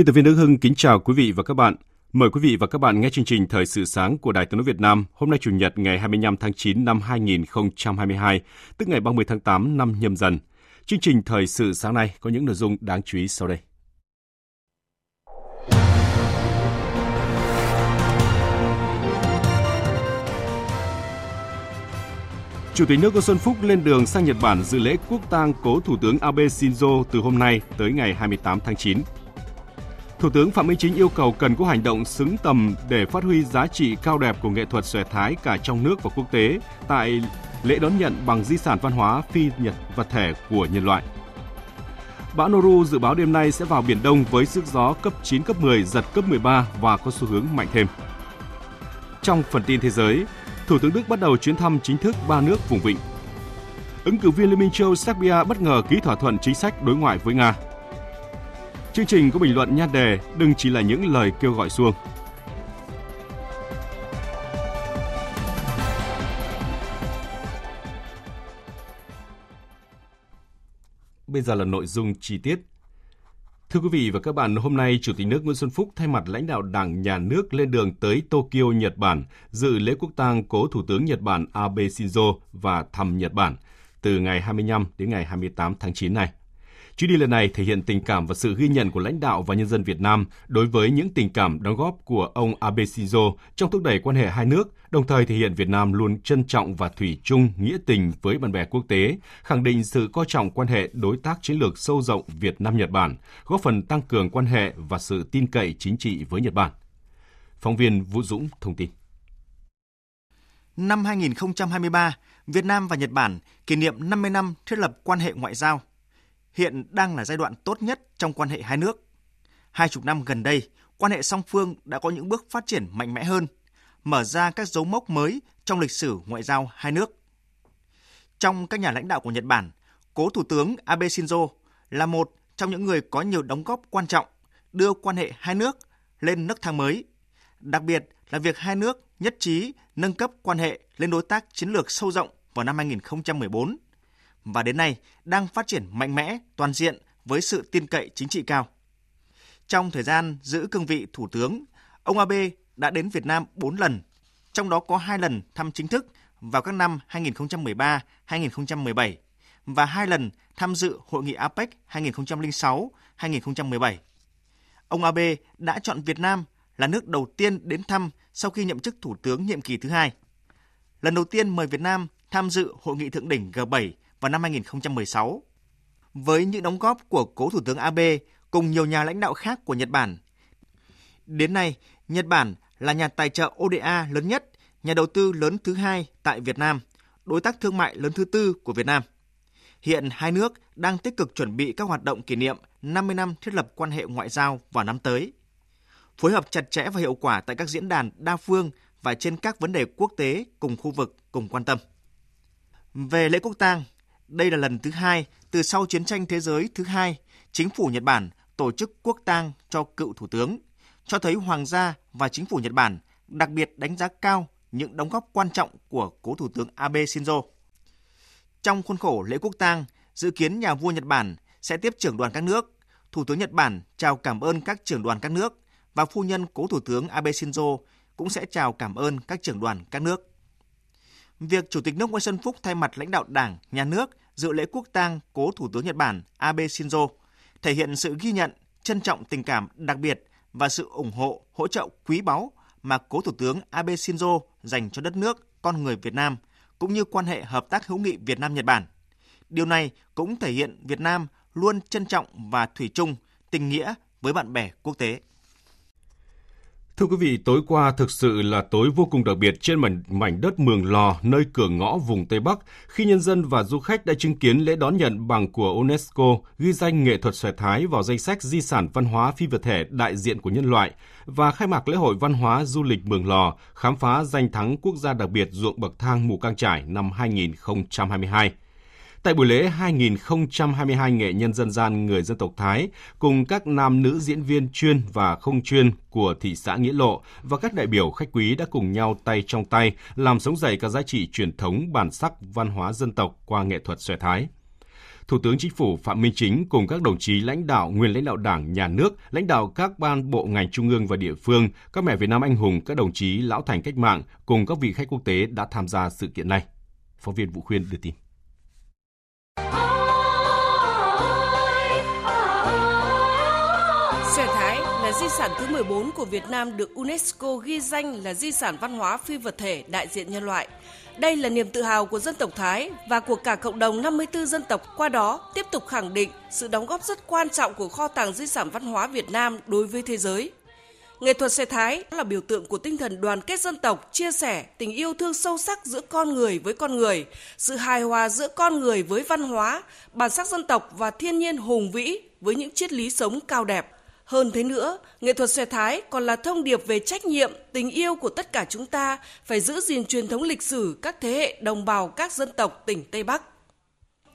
Biên tập viên Đức Hưng kính chào quý vị và các bạn. Mời quý vị và các bạn nghe chương trình Thời sự sáng của Đài Tiếng nói Việt Nam hôm nay Chủ nhật ngày 25 tháng 9 năm 2022, tức ngày 30 tháng 8 năm nhâm dần. Chương trình Thời sự sáng nay có những nội dung đáng chú ý sau đây. Chủ tịch nước Nguyễn Xuân Phúc lên đường sang Nhật Bản dự lễ quốc tang cố Thủ tướng Abe Shinzo từ hôm nay tới ngày 28 tháng 9. Thủ tướng Phạm Minh Chính yêu cầu cần có hành động xứng tầm để phát huy giá trị cao đẹp của nghệ thuật xòe thái cả trong nước và quốc tế tại lễ đón nhận bằng di sản văn hóa phi nhật vật thể của nhân loại. Bão Noru dự báo đêm nay sẽ vào Biển Đông với sức gió cấp 9, cấp 10, giật cấp 13 và có xu hướng mạnh thêm. Trong phần tin thế giới, Thủ tướng Đức bắt đầu chuyến thăm chính thức ba nước vùng vịnh. Ứng cử viên Liên minh châu Serbia bất ngờ ký thỏa thuận chính sách đối ngoại với Nga. Chương trình có bình luận nhan đề đừng chỉ là những lời kêu gọi xuông. Bây giờ là nội dung chi tiết. Thưa quý vị và các bạn, hôm nay Chủ tịch nước Nguyễn Xuân Phúc thay mặt lãnh đạo Đảng, Nhà nước lên đường tới Tokyo, Nhật Bản, dự lễ quốc tang cố Thủ tướng Nhật Bản Abe Shinzo và thăm Nhật Bản từ ngày 25 đến ngày 28 tháng 9 này. Chuyến đi lần này thể hiện tình cảm và sự ghi nhận của lãnh đạo và nhân dân Việt Nam đối với những tình cảm đóng góp của ông Abe Shinzo trong thúc đẩy quan hệ hai nước, đồng thời thể hiện Việt Nam luôn trân trọng và thủy chung nghĩa tình với bạn bè quốc tế, khẳng định sự coi trọng quan hệ đối tác chiến lược sâu rộng Việt Nam-Nhật Bản, góp phần tăng cường quan hệ và sự tin cậy chính trị với Nhật Bản. Phóng viên Vũ Dũng thông tin. Năm 2023, Việt Nam và Nhật Bản kỷ niệm 50 năm thiết lập quan hệ ngoại giao hiện đang là giai đoạn tốt nhất trong quan hệ hai nước. Hai chục năm gần đây, quan hệ song phương đã có những bước phát triển mạnh mẽ hơn, mở ra các dấu mốc mới trong lịch sử ngoại giao hai nước. Trong các nhà lãnh đạo của Nhật Bản, cố Thủ tướng Abe Shinzo là một trong những người có nhiều đóng góp quan trọng đưa quan hệ hai nước lên nấc thang mới. Đặc biệt là việc hai nước nhất trí nâng cấp quan hệ lên đối tác chiến lược sâu rộng vào năm 2014 và đến nay đang phát triển mạnh mẽ, toàn diện với sự tin cậy chính trị cao. Trong thời gian giữ cương vị Thủ tướng, ông Abe đã đến Việt Nam 4 lần, trong đó có 2 lần thăm chính thức vào các năm 2013, 2017 và 2 lần tham dự hội nghị APEC 2006, 2017. Ông Abe đã chọn Việt Nam là nước đầu tiên đến thăm sau khi nhậm chức thủ tướng nhiệm kỳ thứ hai. Lần đầu tiên mời Việt Nam tham dự hội nghị thượng đỉnh G7 vào năm 2016. Với những đóng góp của cố Thủ tướng Abe cùng nhiều nhà lãnh đạo khác của Nhật Bản. Đến nay, Nhật Bản là nhà tài trợ ODA lớn nhất, nhà đầu tư lớn thứ hai tại Việt Nam, đối tác thương mại lớn thứ tư của Việt Nam. Hiện hai nước đang tích cực chuẩn bị các hoạt động kỷ niệm 50 năm thiết lập quan hệ ngoại giao vào năm tới. Phối hợp chặt chẽ và hiệu quả tại các diễn đàn đa phương và trên các vấn đề quốc tế cùng khu vực cùng quan tâm. Về lễ quốc tang, đây là lần thứ hai từ sau chiến tranh thế giới thứ hai, chính phủ Nhật Bản tổ chức quốc tang cho cựu thủ tướng, cho thấy hoàng gia và chính phủ Nhật Bản đặc biệt đánh giá cao những đóng góp quan trọng của cố thủ tướng Abe Shinzo. Trong khuôn khổ lễ quốc tang, dự kiến nhà vua Nhật Bản sẽ tiếp trưởng đoàn các nước. Thủ tướng Nhật Bản chào cảm ơn các trưởng đoàn các nước và phu nhân cố thủ tướng Abe Shinzo cũng sẽ chào cảm ơn các trưởng đoàn các nước. Việc Chủ tịch nước Nguyễn Xuân Phúc thay mặt lãnh đạo Đảng, Nhà nước dự lễ quốc tang cố Thủ tướng Nhật Bản Abe Shinzo thể hiện sự ghi nhận, trân trọng tình cảm đặc biệt và sự ủng hộ, hỗ trợ quý báu mà cố Thủ tướng Abe Shinzo dành cho đất nước, con người Việt Nam, cũng như quan hệ hợp tác hữu nghị Việt Nam-Nhật Bản. Điều này cũng thể hiện Việt Nam luôn trân trọng và thủy chung tình nghĩa với bạn bè quốc tế. Thưa quý vị, tối qua thực sự là tối vô cùng đặc biệt trên mảnh, mảnh đất Mường Lò, nơi cửa ngõ vùng Tây Bắc, khi nhân dân và du khách đã chứng kiến lễ đón nhận bằng của UNESCO ghi danh nghệ thuật xòe thái vào danh sách di sản văn hóa phi vật thể đại diện của nhân loại và khai mạc lễ hội văn hóa du lịch Mường Lò, khám phá danh thắng quốc gia đặc biệt ruộng bậc thang Mù Căng Trải năm 2022. Tại buổi lễ, 2022 nghệ nhân dân gian người dân tộc Thái cùng các nam nữ diễn viên chuyên và không chuyên của thị xã Nghĩa Lộ và các đại biểu khách quý đã cùng nhau tay trong tay làm sống dậy các giá trị truyền thống bản sắc văn hóa dân tộc qua nghệ thuật xòe Thái. Thủ tướng Chính phủ Phạm Minh Chính cùng các đồng chí lãnh đạo, nguyên lãnh đạo Đảng, Nhà nước, lãnh đạo các ban bộ ngành trung ương và địa phương, các mẹ Việt Nam anh hùng, các đồng chí lão thành cách mạng cùng các vị khách quốc tế đã tham gia sự kiện này. Phóng viên Vũ Khuyên đưa tin. Sản thứ 14 của Việt Nam được UNESCO ghi danh là di sản văn hóa phi vật thể đại diện nhân loại. Đây là niềm tự hào của dân tộc Thái và của cả cộng đồng 54 dân tộc qua đó tiếp tục khẳng định sự đóng góp rất quan trọng của kho tàng di sản văn hóa Việt Nam đối với thế giới. Nghệ thuật xe Thái là biểu tượng của tinh thần đoàn kết dân tộc, chia sẻ, tình yêu thương sâu sắc giữa con người với con người, sự hài hòa giữa con người với văn hóa, bản sắc dân tộc và thiên nhiên hùng vĩ với những triết lý sống cao đẹp. Hơn thế nữa, nghệ thuật xòe thái còn là thông điệp về trách nhiệm, tình yêu của tất cả chúng ta phải giữ gìn truyền thống lịch sử các thế hệ đồng bào các dân tộc tỉnh Tây Bắc.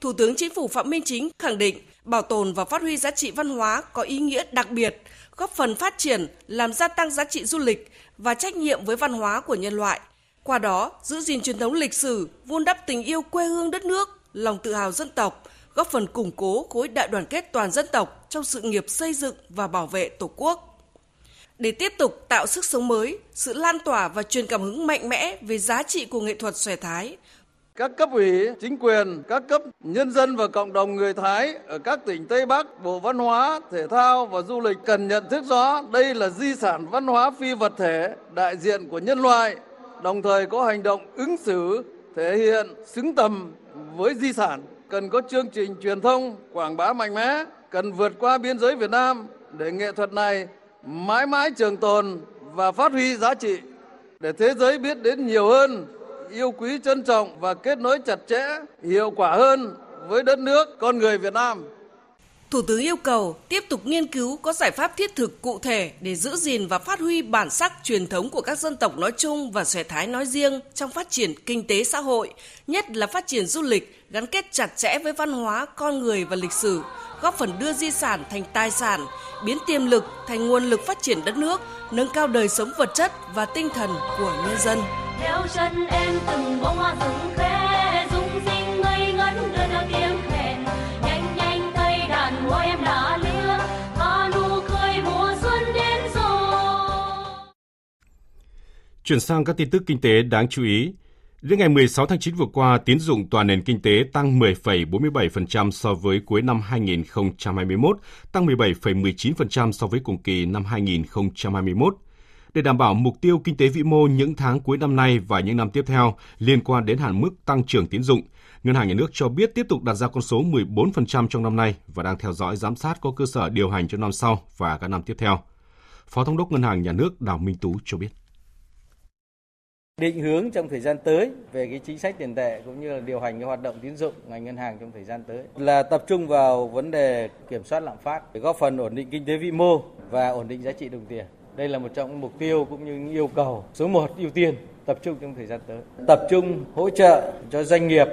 Thủ tướng Chính phủ Phạm Minh Chính khẳng định bảo tồn và phát huy giá trị văn hóa có ý nghĩa đặc biệt, góp phần phát triển, làm gia tăng giá trị du lịch và trách nhiệm với văn hóa của nhân loại. Qua đó, giữ gìn truyền thống lịch sử, vun đắp tình yêu quê hương đất nước, lòng tự hào dân tộc – góp phần củng cố khối đại đoàn kết toàn dân tộc trong sự nghiệp xây dựng và bảo vệ Tổ quốc. Để tiếp tục tạo sức sống mới, sự lan tỏa và truyền cảm hứng mạnh mẽ về giá trị của nghệ thuật xòe thái, các cấp ủy, chính quyền, các cấp nhân dân và cộng đồng người Thái ở các tỉnh Tây Bắc, Bộ Văn hóa, Thể thao và Du lịch cần nhận thức rõ đây là di sản văn hóa phi vật thể đại diện của nhân loại, đồng thời có hành động ứng xử thể hiện xứng tầm với di sản cần có chương trình truyền thông quảng bá mạnh mẽ, cần vượt qua biên giới Việt Nam để nghệ thuật này mãi mãi trường tồn và phát huy giá trị để thế giới biết đến nhiều hơn, yêu quý trân trọng và kết nối chặt chẽ, hiệu quả hơn với đất nước, con người Việt Nam. Thủ tướng yêu cầu tiếp tục nghiên cứu có giải pháp thiết thực cụ thể để giữ gìn và phát huy bản sắc truyền thống của các dân tộc nói chung và xòe thái nói riêng trong phát triển kinh tế xã hội, nhất là phát triển du lịch gắn kết chặt chẽ với văn hóa, con người và lịch sử, góp phần đưa di sản thành tài sản, biến tiềm lực thành nguồn lực phát triển đất nước, nâng cao đời sống vật chất và tinh thần của nhân dân. Theo chân em từng bông hoa rừng khẽ, Chuyển sang các tin tức kinh tế đáng chú ý. Đến ngày 16 tháng 9 vừa qua, tín dụng toàn nền kinh tế tăng 10,47% so với cuối năm 2021, tăng 17,19% so với cùng kỳ năm 2021. Để đảm bảo mục tiêu kinh tế vĩ mô những tháng cuối năm nay và những năm tiếp theo liên quan đến hạn mức tăng trưởng tín dụng, Ngân hàng Nhà nước cho biết tiếp tục đặt ra con số 14% trong năm nay và đang theo dõi giám sát có cơ sở điều hành cho năm sau và các năm tiếp theo. Phó Thống đốc Ngân hàng Nhà nước Đào Minh Tú cho biết định hướng trong thời gian tới về cái chính sách tiền tệ cũng như là điều hành cái hoạt động tín dụng ngành ngân hàng trong thời gian tới là tập trung vào vấn đề kiểm soát lạm phát để góp phần ổn định kinh tế vĩ mô và ổn định giá trị đồng tiền. Đây là một trong những mục tiêu cũng như những yêu cầu số 1 ưu tiên tập trung trong thời gian tới. Tập trung hỗ trợ cho doanh nghiệp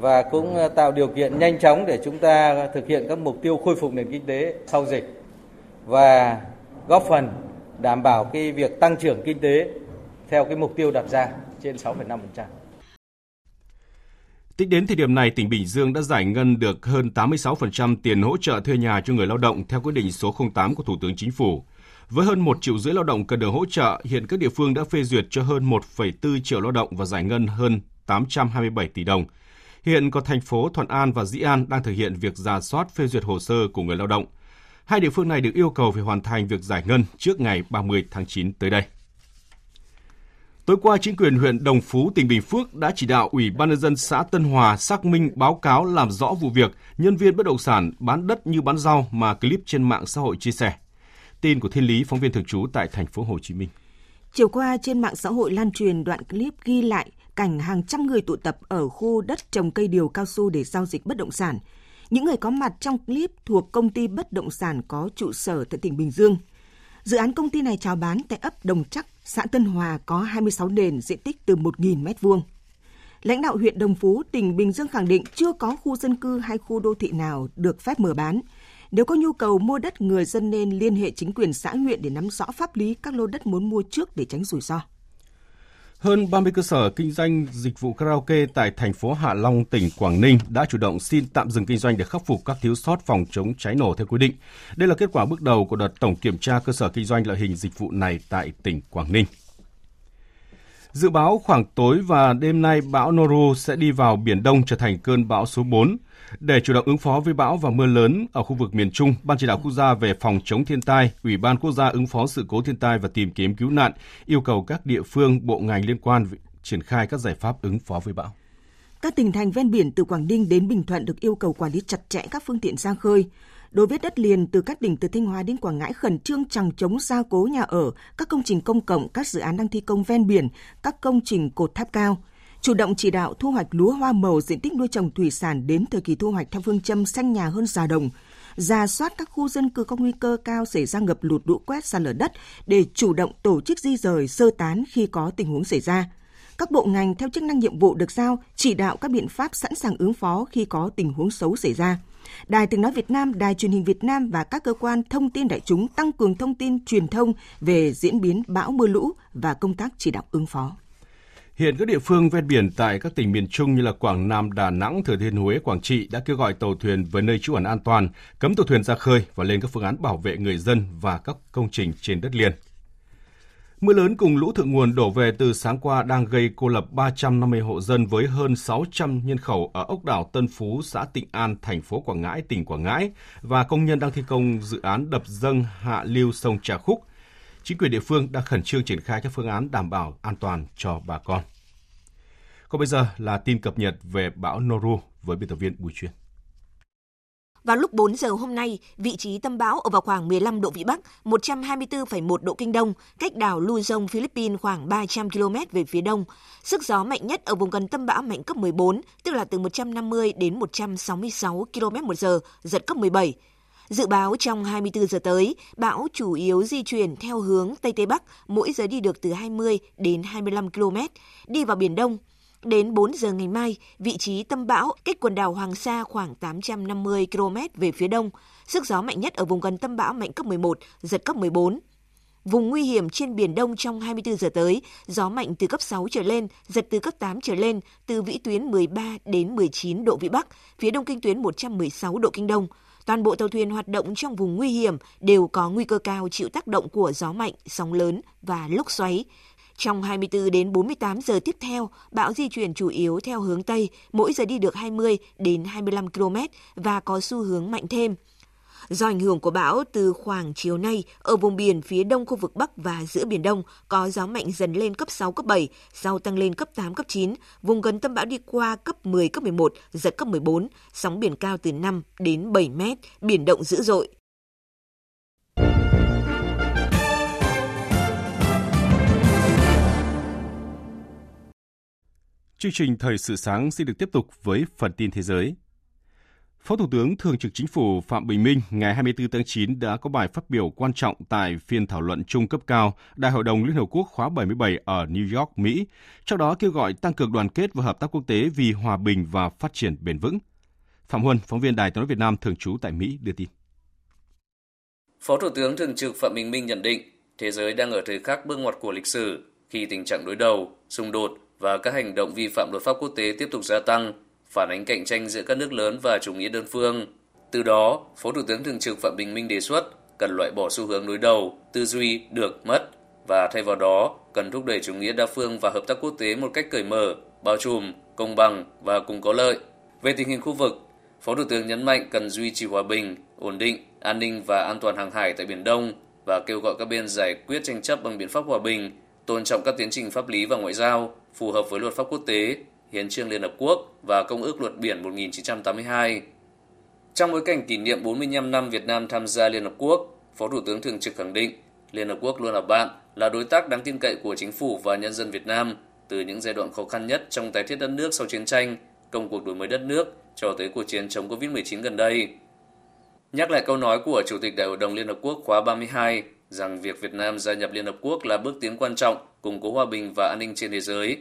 và cũng ờ, tạo điều kiện nhanh chóng để chúng ta thực hiện các mục tiêu khôi phục nền kinh tế sau dịch và góp phần đảm bảo cái việc tăng trưởng kinh tế theo cái mục tiêu đặt ra trên 6,5%. Tính đến thời điểm này, tỉnh Bình Dương đã giải ngân được hơn 86% tiền hỗ trợ thuê nhà cho người lao động theo quyết định số 08 của Thủ tướng Chính phủ. Với hơn 1 triệu rưỡi lao động cần được hỗ trợ, hiện các địa phương đã phê duyệt cho hơn 1,4 triệu lao động và giải ngân hơn 827 tỷ đồng. Hiện có thành phố Thuận An và Dĩ An đang thực hiện việc giả soát phê duyệt hồ sơ của người lao động. Hai địa phương này được yêu cầu phải hoàn thành việc giải ngân trước ngày 30 tháng 9 tới đây. Tối qua, chính quyền huyện Đồng Phú, tỉnh Bình Phước đã chỉ đạo Ủy ban nhân dân xã Tân Hòa xác minh báo cáo làm rõ vụ việc nhân viên bất động sản bán đất như bán rau mà clip trên mạng xã hội chia sẻ. Tin của Thiên Lý, phóng viên thường trú tại thành phố Hồ Chí Minh. Chiều qua trên mạng xã hội lan truyền đoạn clip ghi lại cảnh hàng trăm người tụ tập ở khu đất trồng cây điều cao su để giao dịch bất động sản. Những người có mặt trong clip thuộc công ty bất động sản có trụ sở tại tỉnh Bình Dương. Dự án công ty này chào bán tại ấp Đồng Chắc, xã Tân Hòa có 26 nền diện tích từ 1.000 m2. Lãnh đạo huyện Đồng Phú, tỉnh Bình Dương khẳng định chưa có khu dân cư hay khu đô thị nào được phép mở bán. Nếu có nhu cầu mua đất, người dân nên liên hệ chính quyền xã huyện để nắm rõ pháp lý các lô đất muốn mua trước để tránh rủi ro. Hơn 30 cơ sở kinh doanh dịch vụ karaoke tại thành phố Hạ Long, tỉnh Quảng Ninh đã chủ động xin tạm dừng kinh doanh để khắc phục các thiếu sót phòng chống cháy nổ theo quy định. Đây là kết quả bước đầu của đợt tổng kiểm tra cơ sở kinh doanh loại hình dịch vụ này tại tỉnh Quảng Ninh. Dự báo khoảng tối và đêm nay bão Noru sẽ đi vào Biển Đông trở thành cơn bão số 4. Để chủ động ứng phó với bão và mưa lớn ở khu vực miền Trung, Ban chỉ đạo quốc gia về phòng chống thiên tai, Ủy ban quốc gia ứng phó sự cố thiên tai và tìm kiếm cứu nạn yêu cầu các địa phương, bộ ngành liên quan triển khai các giải pháp ứng phó với bão. Các tỉnh thành ven biển từ Quảng Ninh đến Bình Thuận được yêu cầu quản lý chặt chẽ các phương tiện ra khơi. Đối với đất liền từ các tỉnh từ Thanh Hóa đến Quảng Ngãi khẩn trương chẳng chống gia cố nhà ở, các công trình công cộng, các dự án đang thi công ven biển, các công trình cột tháp cao – chủ động chỉ đạo thu hoạch lúa hoa màu diện tích nuôi trồng thủy sản đến thời kỳ thu hoạch theo phương châm xanh nhà hơn già đồng, ra soát các khu dân cư có nguy cơ cao xảy ra ngập lụt lũ quét sạt lở đất để chủ động tổ chức di rời sơ tán khi có tình huống xảy ra. Các bộ ngành theo chức năng nhiệm vụ được giao chỉ đạo các biện pháp sẵn sàng ứng phó khi có tình huống xấu xảy ra. Đài Tiếng Nói Việt Nam, Đài Truyền hình Việt Nam và các cơ quan thông tin đại chúng tăng cường thông tin truyền thông về diễn biến bão mưa lũ và công tác chỉ đạo ứng phó. Hiện các địa phương ven biển tại các tỉnh miền Trung như là Quảng Nam, Đà Nẵng, Thừa Thiên Huế, Quảng Trị đã kêu gọi tàu thuyền về nơi trú ẩn an toàn, cấm tàu thuyền ra khơi và lên các phương án bảo vệ người dân và các công trình trên đất liền. Mưa lớn cùng lũ thượng nguồn đổ về từ sáng qua đang gây cô lập 350 hộ dân với hơn 600 nhân khẩu ở ốc đảo Tân Phú, xã Tịnh An, thành phố Quảng Ngãi, tỉnh Quảng Ngãi và công nhân đang thi công dự án đập dâng hạ lưu sông Trà Khúc chính quyền địa phương đang khẩn trương triển khai các phương án đảm bảo an toàn cho bà con. Còn bây giờ là tin cập nhật về bão Noru với biên tập viên Bùi Chuyên. Vào lúc 4 giờ hôm nay, vị trí tâm bão ở vào khoảng 15 độ Vĩ Bắc, 124,1 độ Kinh Đông, cách đảo Luzon, Philippines khoảng 300 km về phía đông. Sức gió mạnh nhất ở vùng gần tâm bão mạnh cấp 14, tức là từ 150 đến 166 km một giờ, giật cấp 17. Dự báo trong 24 giờ tới, bão chủ yếu di chuyển theo hướng Tây Tây Bắc, mỗi giờ đi được từ 20 đến 25 km, đi vào Biển Đông. Đến 4 giờ ngày mai, vị trí tâm bão cách quần đảo Hoàng Sa khoảng 850 km về phía đông. Sức gió mạnh nhất ở vùng gần tâm bão mạnh cấp 11, giật cấp 14. Vùng nguy hiểm trên Biển Đông trong 24 giờ tới, gió mạnh từ cấp 6 trở lên, giật từ cấp 8 trở lên, từ vĩ tuyến 13 đến 19 độ Vĩ Bắc, phía đông kinh tuyến 116 độ Kinh Đông. Toàn bộ tàu thuyền hoạt động trong vùng nguy hiểm đều có nguy cơ cao chịu tác động của gió mạnh, sóng lớn và lốc xoáy. Trong 24 đến 48 giờ tiếp theo, bão di chuyển chủ yếu theo hướng Tây, mỗi giờ đi được 20 đến 25 km và có xu hướng mạnh thêm. Do ảnh hưởng của bão từ khoảng chiều nay, ở vùng biển phía đông khu vực Bắc và giữa Biển Đông có gió mạnh dần lên cấp 6, cấp 7, sau tăng lên cấp 8, cấp 9. Vùng gần tâm bão đi qua cấp 10, cấp 11, giật cấp 14, sóng biển cao từ 5 đến 7 mét, biển động dữ dội. Chương trình Thời sự sáng xin được tiếp tục với phần tin thế giới. Phó Thủ tướng Thường trực Chính phủ Phạm Bình Minh ngày 24 tháng 9 đã có bài phát biểu quan trọng tại phiên thảo luận trung cấp cao Đại hội đồng Liên Hợp Quốc khóa 77 ở New York, Mỹ, trong đó kêu gọi tăng cường đoàn kết và hợp tác quốc tế vì hòa bình và phát triển bền vững. Phạm Huân, phóng viên Đài tiếng nói Việt Nam thường trú tại Mỹ đưa tin. Phó Thủ tướng Thường trực Phạm Bình Minh nhận định, thế giới đang ở thời khắc bước ngoặt của lịch sử khi tình trạng đối đầu, xung đột và các hành động vi phạm luật pháp quốc tế tiếp tục gia tăng phản ánh cạnh tranh giữa các nước lớn và chủ nghĩa đơn phương. Từ đó, Phó Thủ tướng Thường trực Phạm Bình Minh đề xuất cần loại bỏ xu hướng đối đầu, tư duy được mất và thay vào đó cần thúc đẩy chủ nghĩa đa phương và hợp tác quốc tế một cách cởi mở, bao trùm, công bằng và cùng có lợi. Về tình hình khu vực, Phó Thủ tướng nhấn mạnh cần duy trì hòa bình, ổn định, an ninh và an toàn hàng hải tại Biển Đông và kêu gọi các bên giải quyết tranh chấp bằng biện pháp hòa bình, tôn trọng các tiến trình pháp lý và ngoại giao phù hợp với luật pháp quốc tế, hiến trương Liên Hợp Quốc và Công ước Luật Biển 1982. Trong bối cảnh kỷ niệm 45 năm Việt Nam tham gia Liên Hợp Quốc, Phó Thủ tướng Thường trực khẳng định Liên Hợp Quốc luôn là bạn, là đối tác đáng tin cậy của chính phủ và nhân dân Việt Nam từ những giai đoạn khó khăn nhất trong tái thiết đất nước sau chiến tranh, công cuộc đổi mới đất nước cho tới cuộc chiến chống Covid-19 gần đây. Nhắc lại câu nói của Chủ tịch Đại hội đồng Liên Hợp Quốc khóa 32 rằng việc Việt Nam gia nhập Liên Hợp Quốc là bước tiến quan trọng củng cố hòa bình và an ninh trên thế giới,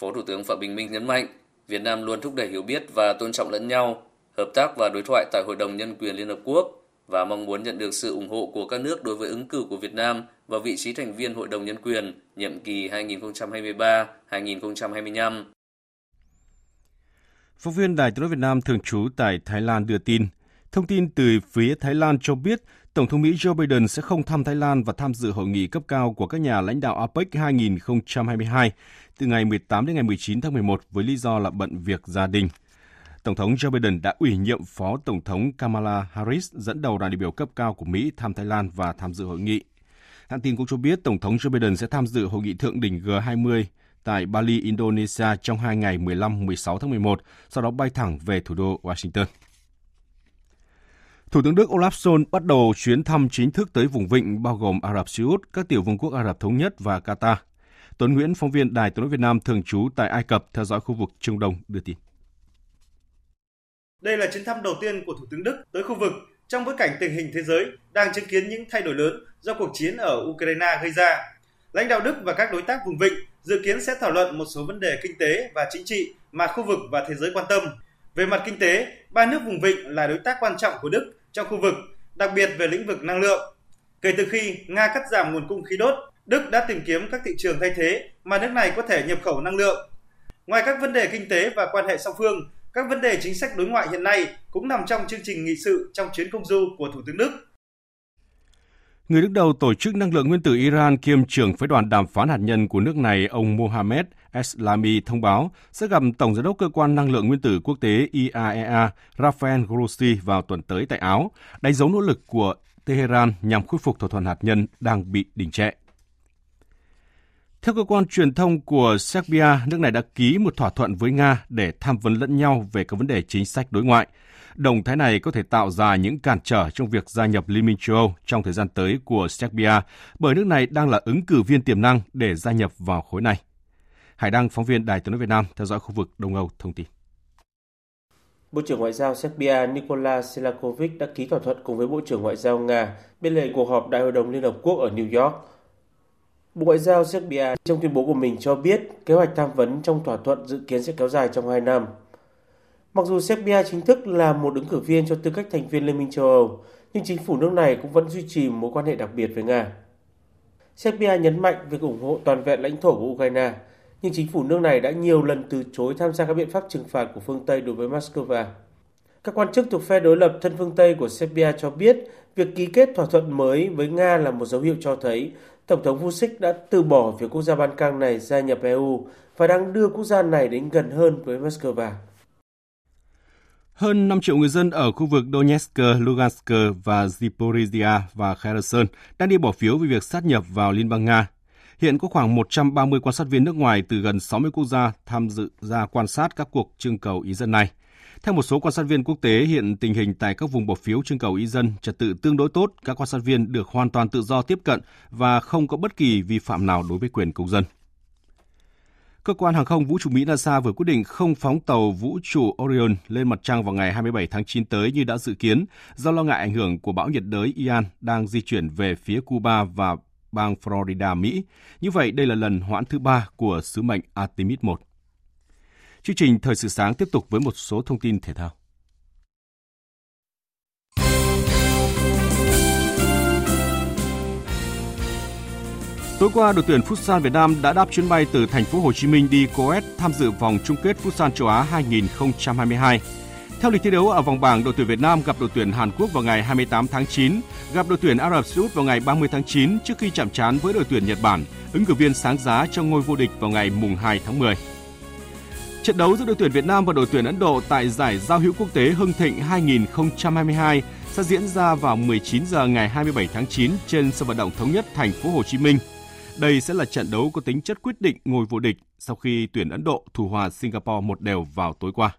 Phó Thủ tướng Phạm Bình Minh nhấn mạnh Việt Nam luôn thúc đẩy hiểu biết và tôn trọng lẫn nhau, hợp tác và đối thoại tại Hội đồng Nhân quyền Liên Hợp Quốc và mong muốn nhận được sự ủng hộ của các nước đối với ứng cử của Việt Nam vào vị trí thành viên Hội đồng Nhân quyền nhiệm kỳ 2023-2025. Phóng viên Đài tiếng nói Việt Nam thường trú tại Thái Lan đưa tin, thông tin từ phía Thái Lan cho biết Tổng thống Mỹ Joe Biden sẽ không thăm Thái Lan và tham dự hội nghị cấp cao của các nhà lãnh đạo APEC 2022 từ ngày 18 đến ngày 19 tháng 11 với lý do là bận việc gia đình. Tổng thống Joe Biden đã ủy nhiệm Phó Tổng thống Kamala Harris dẫn đầu đoàn đại biểu cấp cao của Mỹ thăm Thái Lan và tham dự hội nghị. Hãng tin cũng cho biết Tổng thống Joe Biden sẽ tham dự hội nghị thượng đỉnh G20 tại Bali, Indonesia trong hai ngày 15-16 tháng 11, sau đó bay thẳng về thủ đô Washington. Thủ tướng Đức Olaf Scholz bắt đầu chuyến thăm chính thức tới vùng vịnh bao gồm Ả Rập Xê Út, các tiểu vương quốc Ả Rập Thống Nhất và Qatar. Tuấn Nguyễn, phóng viên Đài tiếng nói Việt Nam thường trú tại Ai Cập theo dõi khu vực Trung Đông đưa tin. Đây là chuyến thăm đầu tiên của Thủ tướng Đức tới khu vực trong bối cảnh tình hình thế giới đang chứng kiến những thay đổi lớn do cuộc chiến ở Ukraine gây ra. Lãnh đạo Đức và các đối tác vùng vịnh dự kiến sẽ thảo luận một số vấn đề kinh tế và chính trị mà khu vực và thế giới quan tâm. Về mặt kinh tế, ba nước vùng vịnh là đối tác quan trọng của Đức trong khu vực, đặc biệt về lĩnh vực năng lượng. Kể từ khi Nga cắt giảm nguồn cung khí đốt, Đức đã tìm kiếm các thị trường thay thế mà nước này có thể nhập khẩu năng lượng. Ngoài các vấn đề kinh tế và quan hệ song phương, các vấn đề chính sách đối ngoại hiện nay cũng nằm trong chương trình nghị sự trong chuyến công du của Thủ tướng Đức. Người đứng đầu Tổ chức Năng lượng Nguyên tử Iran kiêm trưởng phái đoàn đàm phán hạt nhân của nước này, ông Mohammed Eslami thông báo sẽ gặp Tổng giám đốc Cơ quan Năng lượng Nguyên tử Quốc tế IAEA Rafael Grossi vào tuần tới tại Áo, đánh dấu nỗ lực của Tehran nhằm khôi phục thỏa thuận hạt nhân đang bị đình trệ. Theo cơ quan truyền thông của Serbia, nước này đã ký một thỏa thuận với Nga để tham vấn lẫn nhau về các vấn đề chính sách đối ngoại. Động thái này có thể tạo ra những cản trở trong việc gia nhập Liên minh châu Âu trong thời gian tới của Serbia, bởi nước này đang là ứng cử viên tiềm năng để gia nhập vào khối này. Hải Đăng, phóng viên Đài tiếng nói Việt Nam, theo dõi khu vực Đông Âu, thông tin. Bộ trưởng Ngoại giao Serbia Nikola Selakovic đã ký thỏa thuận cùng với Bộ trưởng Ngoại giao Nga bên lề cuộc họp Đại hội đồng Liên Hợp Quốc ở New York. Bộ Ngoại giao Serbia trong tuyên bố của mình cho biết kế hoạch tham vấn trong thỏa thuận dự kiến sẽ kéo dài trong 2 năm. Mặc dù Serbia chính thức là một ứng cử viên cho tư cách thành viên Liên minh châu Âu, nhưng chính phủ nước này cũng vẫn duy trì mối quan hệ đặc biệt với Nga. Serbia nhấn mạnh việc ủng hộ toàn vẹn lãnh thổ của Ukraine, nhưng chính phủ nước này đã nhiều lần từ chối tham gia các biện pháp trừng phạt của phương Tây đối với Moscow. Các quan chức thuộc phe đối lập thân phương Tây của Serbia cho biết việc ký kết thỏa thuận mới với Nga là một dấu hiệu cho thấy Tổng thống Vucic đã từ bỏ việc quốc gia Ban Căng này gia nhập EU và đang đưa quốc gia này đến gần hơn với Moscow. Hơn 5 triệu người dân ở khu vực Donetsk, Lugansk và Zaporizhia và Kherson đang đi bỏ phiếu về việc sát nhập vào Liên bang Nga. Hiện có khoảng 130 quan sát viên nước ngoài từ gần 60 quốc gia tham dự ra quan sát các cuộc trưng cầu ý dân này. Theo một số quan sát viên quốc tế, hiện tình hình tại các vùng bỏ phiếu trưng cầu ý dân trật tự tương đối tốt, các quan sát viên được hoàn toàn tự do tiếp cận và không có bất kỳ vi phạm nào đối với quyền công dân. Cơ quan hàng không vũ trụ Mỹ NASA vừa quyết định không phóng tàu vũ trụ Orion lên mặt trăng vào ngày 27 tháng 9 tới như đã dự kiến, do lo ngại ảnh hưởng của bão nhiệt đới Ian đang di chuyển về phía Cuba và bang Florida, Mỹ. Như vậy, đây là lần hoãn thứ ba của sứ mệnh Artemis 1. Chương trình Thời sự sáng tiếp tục với một số thông tin thể thao. Tối qua, đội tuyển Futsal Việt Nam đã đáp chuyến bay từ thành phố Hồ Chí Minh đi Coes tham dự vòng chung kết Futsal châu Á 2022. Theo lịch thi đấu ở vòng bảng, đội tuyển Việt Nam gặp đội tuyển Hàn Quốc vào ngày 28 tháng 9, gặp đội tuyển Ả Rập Xê Út vào ngày 30 tháng 9 trước khi chạm trán với đội tuyển Nhật Bản, ứng cử viên sáng giá cho ngôi vô địch vào ngày mùng 2 tháng 10. Trận đấu giữa đội tuyển Việt Nam và đội tuyển Ấn Độ tại giải giao hữu quốc tế Hưng Thịnh 2022 sẽ diễn ra vào 19 giờ ngày 27 tháng 9 trên sân vận động thống nhất thành phố Hồ Chí Minh. Đây sẽ là trận đấu có tính chất quyết định ngôi vô địch sau khi tuyển Ấn Độ thủ hòa Singapore một đều vào tối qua.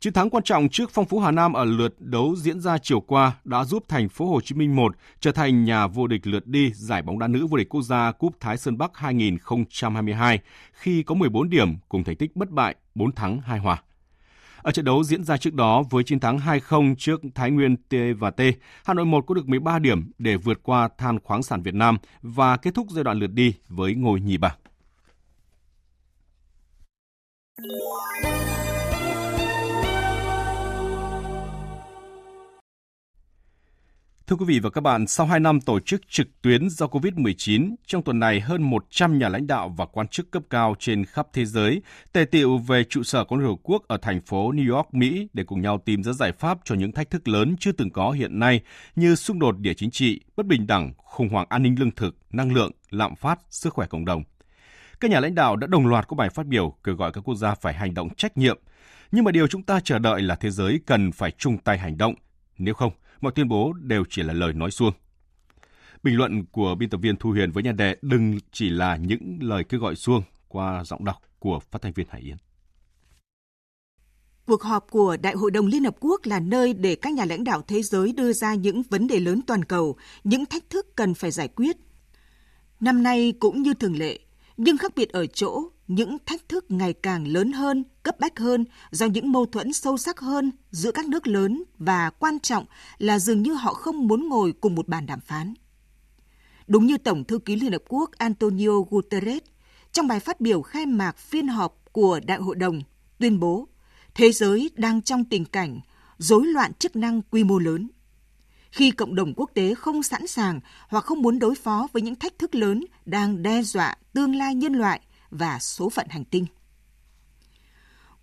Chiến thắng quan trọng trước Phong Phú Hà Nam ở lượt đấu diễn ra chiều qua đã giúp thành phố Hồ Chí Minh 1 trở thành nhà vô địch lượt đi giải bóng đá nữ vô địch quốc gia Cúp Thái Sơn Bắc 2022 khi có 14 điểm cùng thành tích bất bại 4 thắng 2 hòa. Ở trận đấu diễn ra trước đó với chiến thắng 2-0 trước Thái Nguyên T và T, Hà Nội 1 có được 13 điểm để vượt qua Than khoáng sản Việt Nam và kết thúc giai đoạn lượt đi với ngôi nhì bảng. Thưa quý vị và các bạn, sau 2 năm tổ chức trực tuyến do COVID-19, trong tuần này hơn 100 nhà lãnh đạo và quan chức cấp cao trên khắp thế giới tề tiệu về trụ sở của Liên Hợp Quốc ở thành phố New York, Mỹ để cùng nhau tìm ra giải pháp cho những thách thức lớn chưa từng có hiện nay như xung đột địa chính trị, bất bình đẳng, khủng hoảng an ninh lương thực, năng lượng, lạm phát, sức khỏe cộng đồng. Các nhà lãnh đạo đã đồng loạt có bài phát biểu kêu gọi các quốc gia phải hành động trách nhiệm. Nhưng mà điều chúng ta chờ đợi là thế giới cần phải chung tay hành động. Nếu không, mọi tuyên bố đều chỉ là lời nói suông. Bình luận của biên tập viên Thu Huyền với nhan đề đừng chỉ là những lời kêu gọi suông qua giọng đọc của phát thanh viên Hải Yến. Cuộc họp của Đại hội đồng Liên Hợp Quốc là nơi để các nhà lãnh đạo thế giới đưa ra những vấn đề lớn toàn cầu, những thách thức cần phải giải quyết. Năm nay cũng như thường lệ, nhưng khác biệt ở chỗ những thách thức ngày càng lớn hơn, cấp bách hơn do những mâu thuẫn sâu sắc hơn giữa các nước lớn và quan trọng là dường như họ không muốn ngồi cùng một bàn đàm phán. Đúng như Tổng thư ký Liên Hợp Quốc Antonio Guterres trong bài phát biểu khai mạc phiên họp của Đại hội đồng tuyên bố thế giới đang trong tình cảnh rối loạn chức năng quy mô lớn khi cộng đồng quốc tế không sẵn sàng hoặc không muốn đối phó với những thách thức lớn đang đe dọa tương lai nhân loại và số phận hành tinh.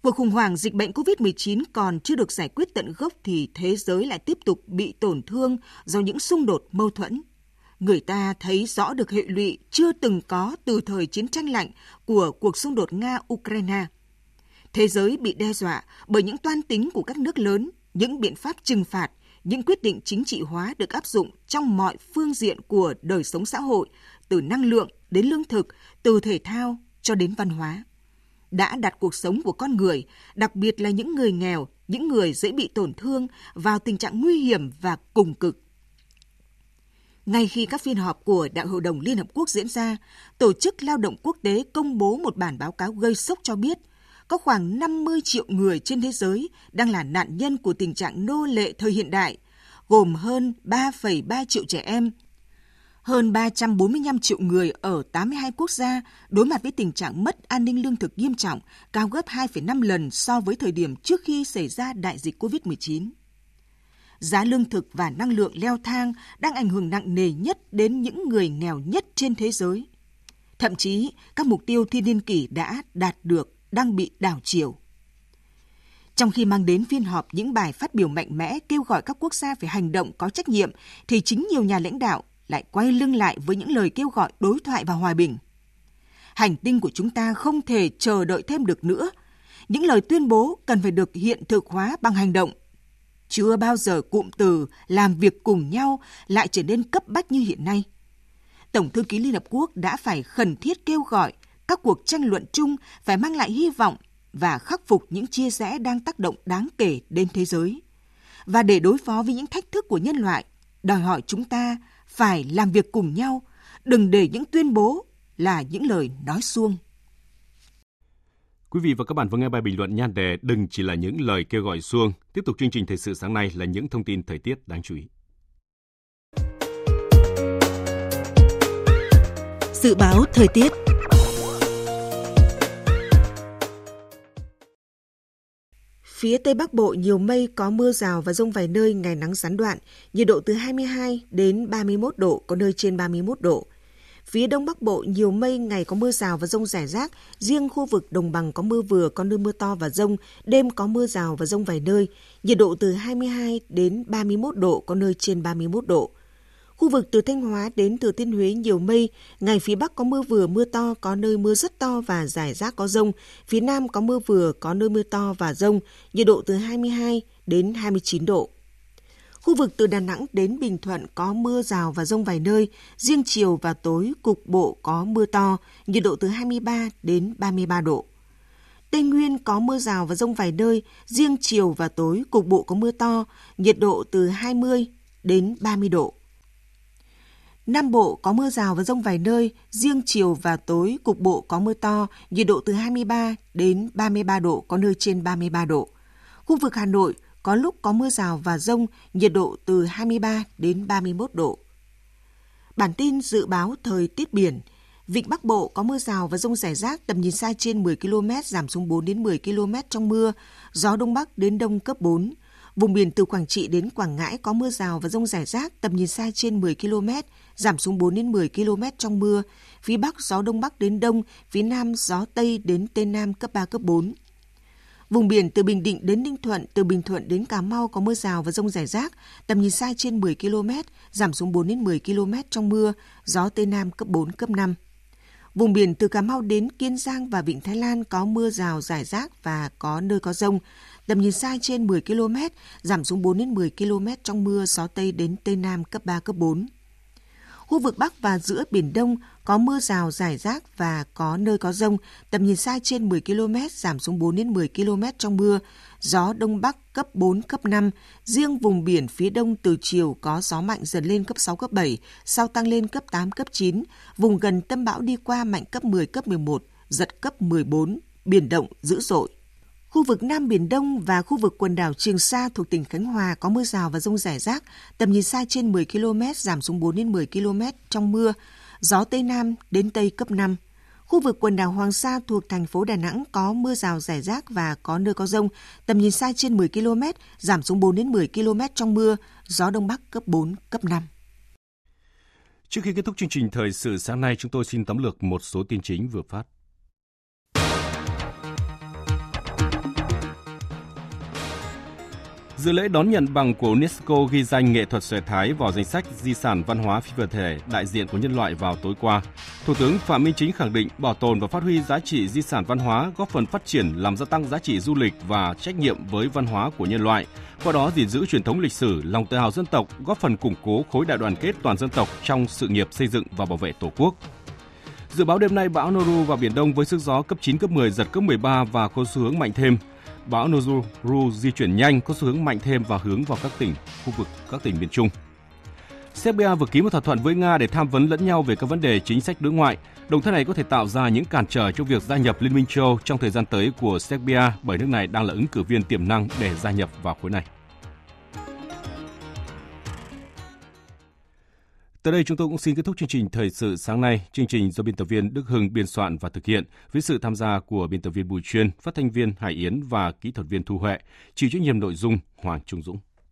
Cuộc khủng hoảng dịch bệnh COVID-19 còn chưa được giải quyết tận gốc thì thế giới lại tiếp tục bị tổn thương do những xung đột mâu thuẫn. Người ta thấy rõ được hệ lụy chưa từng có từ thời chiến tranh lạnh của cuộc xung đột Nga-Ukraine. Thế giới bị đe dọa bởi những toan tính của các nước lớn, những biện pháp trừng phạt những quyết định chính trị hóa được áp dụng trong mọi phương diện của đời sống xã hội, từ năng lượng đến lương thực, từ thể thao cho đến văn hóa. Đã đặt cuộc sống của con người, đặc biệt là những người nghèo, những người dễ bị tổn thương vào tình trạng nguy hiểm và cùng cực. Ngay khi các phiên họp của Đại hội đồng Liên Hợp Quốc diễn ra, Tổ chức Lao động Quốc tế công bố một bản báo cáo gây sốc cho biết – có khoảng 50 triệu người trên thế giới đang là nạn nhân của tình trạng nô lệ thời hiện đại, gồm hơn 3,3 triệu trẻ em, hơn 345 triệu người ở 82 quốc gia đối mặt với tình trạng mất an ninh lương thực nghiêm trọng, cao gấp 2,5 lần so với thời điểm trước khi xảy ra đại dịch COVID-19. Giá lương thực và năng lượng leo thang đang ảnh hưởng nặng nề nhất đến những người nghèo nhất trên thế giới. Thậm chí, các mục tiêu thiên niên kỷ đã đạt được đang bị đảo chiều. Trong khi mang đến phiên họp những bài phát biểu mạnh mẽ kêu gọi các quốc gia phải hành động có trách nhiệm, thì chính nhiều nhà lãnh đạo lại quay lưng lại với những lời kêu gọi đối thoại và hòa bình. Hành tinh của chúng ta không thể chờ đợi thêm được nữa. Những lời tuyên bố cần phải được hiện thực hóa bằng hành động. Chưa bao giờ cụm từ làm việc cùng nhau lại trở nên cấp bách như hiện nay. Tổng thư ký Liên Hợp Quốc đã phải khẩn thiết kêu gọi các cuộc tranh luận chung phải mang lại hy vọng và khắc phục những chia rẽ đang tác động đáng kể đến thế giới. Và để đối phó với những thách thức của nhân loại, đòi hỏi chúng ta phải làm việc cùng nhau, đừng để những tuyên bố là những lời nói suông. Quý vị và các bạn vừa nghe bài bình luận nhan đề Đừng chỉ là những lời kêu gọi xuông. Tiếp tục chương trình thời sự sáng nay là những thông tin thời tiết đáng chú ý. Dự báo thời tiết Phía Tây Bắc Bộ nhiều mây có mưa rào và rông vài nơi, ngày nắng gián đoạn, nhiệt độ từ 22 đến 31 độ, có nơi trên 31 độ. Phía Đông Bắc Bộ nhiều mây, ngày có mưa rào và rông rải rác, riêng khu vực đồng bằng có mưa vừa, có nơi mưa to và rông, đêm có mưa rào và rông vài nơi, nhiệt độ từ 22 đến 31 độ, có nơi trên 31 độ. Khu vực từ Thanh Hóa đến Thừa Thiên Huế nhiều mây, ngày phía Bắc có mưa vừa mưa to, có nơi mưa rất to và rải rác có rông. Phía Nam có mưa vừa, có nơi mưa to và rông, nhiệt độ từ 22 đến 29 độ. Khu vực từ Đà Nẵng đến Bình Thuận có mưa rào và rông vài nơi, riêng chiều và tối cục bộ có mưa to, nhiệt độ từ 23 đến 33 độ. Tây Nguyên có mưa rào và rông vài nơi, riêng chiều và tối cục bộ có mưa to, nhiệt độ từ 20 đến 30 độ. Nam Bộ có mưa rào và rông vài nơi, riêng chiều và tối cục bộ có mưa to, nhiệt độ từ 23 đến 33 độ, có nơi trên 33 độ. Khu vực Hà Nội có lúc có mưa rào và rông, nhiệt độ từ 23 đến 31 độ. Bản tin dự báo thời tiết biển, Vịnh Bắc Bộ có mưa rào và rông rải rác, tầm nhìn xa trên 10 km, giảm xuống 4 đến 10 km trong mưa, gió Đông Bắc đến Đông cấp 4. Vùng biển từ Quảng Trị đến Quảng Ngãi có mưa rào và rông rải rác, tầm nhìn xa trên 10 km, giảm xuống 4 đến 10 km trong mưa. Phía Bắc gió Đông Bắc đến Đông, phía Nam gió Tây đến Tây Nam cấp 3, cấp 4. Vùng biển từ Bình Định đến Ninh Thuận, từ Bình Thuận đến Cà Mau có mưa rào và rông rải rác, tầm nhìn xa trên 10 km, giảm xuống 4 đến 10 km trong mưa, gió Tây Nam cấp 4, cấp 5. Vùng biển từ Cà Mau đến Kiên Giang và Vịnh Thái Lan có mưa rào rải rác và có nơi có rông. Tầm nhìn xa trên 10 km, giảm xuống 4 đến 10 km trong mưa, gió Tây đến Tây Nam cấp 3, cấp 4. Khu vực Bắc và giữa Biển Đông có mưa rào rải rác và có nơi có rông, tầm nhìn xa trên 10 km, giảm xuống 4 đến 10 km trong mưa, gió Đông Bắc cấp 4, cấp 5. Riêng vùng biển phía Đông từ chiều có gió mạnh dần lên cấp 6, cấp 7, sau tăng lên cấp 8, cấp 9. Vùng gần tâm bão đi qua mạnh cấp 10, cấp 11, giật cấp 14, biển động dữ dội. Khu vực Nam Biển Đông và khu vực quần đảo Trường Sa thuộc tỉnh Khánh Hòa có mưa rào và rông rải rác, tầm nhìn xa trên 10 km, giảm xuống 4 đến 10 km trong mưa, gió Tây Nam đến Tây cấp 5. Khu vực quần đảo Hoàng Sa thuộc thành phố Đà Nẵng có mưa rào rải rác và có nơi có rông, tầm nhìn xa trên 10 km, giảm xuống 4 đến 10 km trong mưa, gió Đông Bắc cấp 4, cấp 5. Trước khi kết thúc chương trình thời sự sáng nay, chúng tôi xin tóm lược một số tin chính vừa phát. Dự lễ đón nhận bằng của UNESCO ghi danh nghệ thuật xòe thái vào danh sách di sản văn hóa phi vật thể đại diện của nhân loại vào tối qua. Thủ tướng Phạm Minh Chính khẳng định bảo tồn và phát huy giá trị di sản văn hóa góp phần phát triển làm gia tăng giá trị du lịch và trách nhiệm với văn hóa của nhân loại, qua đó gìn giữ truyền thống lịch sử, lòng tự hào dân tộc, góp phần củng cố khối đại đoàn kết toàn dân tộc trong sự nghiệp xây dựng và bảo vệ Tổ quốc. Dự báo đêm nay bão Noru vào biển Đông với sức gió cấp 9 cấp 10 giật cấp 13 và có xu hướng mạnh thêm bão Noru di chuyển nhanh có xu hướng mạnh thêm và hướng vào các tỉnh, khu vực, các tỉnh miền Trung. Serbia vừa ký một thỏa thuận với Nga để tham vấn lẫn nhau về các vấn đề chính sách đối ngoại. Động thái này có thể tạo ra những cản trở cho việc gia nhập Liên minh châu trong thời gian tới của Serbia bởi nước này đang là ứng cử viên tiềm năng để gia nhập vào khối này. Tới đây chúng tôi cũng xin kết thúc chương trình Thời sự sáng nay. Chương trình do biên tập viên Đức Hưng biên soạn và thực hiện với sự tham gia của biên tập viên Bùi Chuyên, phát thanh viên Hải Yến và kỹ thuật viên Thu Huệ, chịu trách nhiệm nội dung Hoàng Trung Dũng.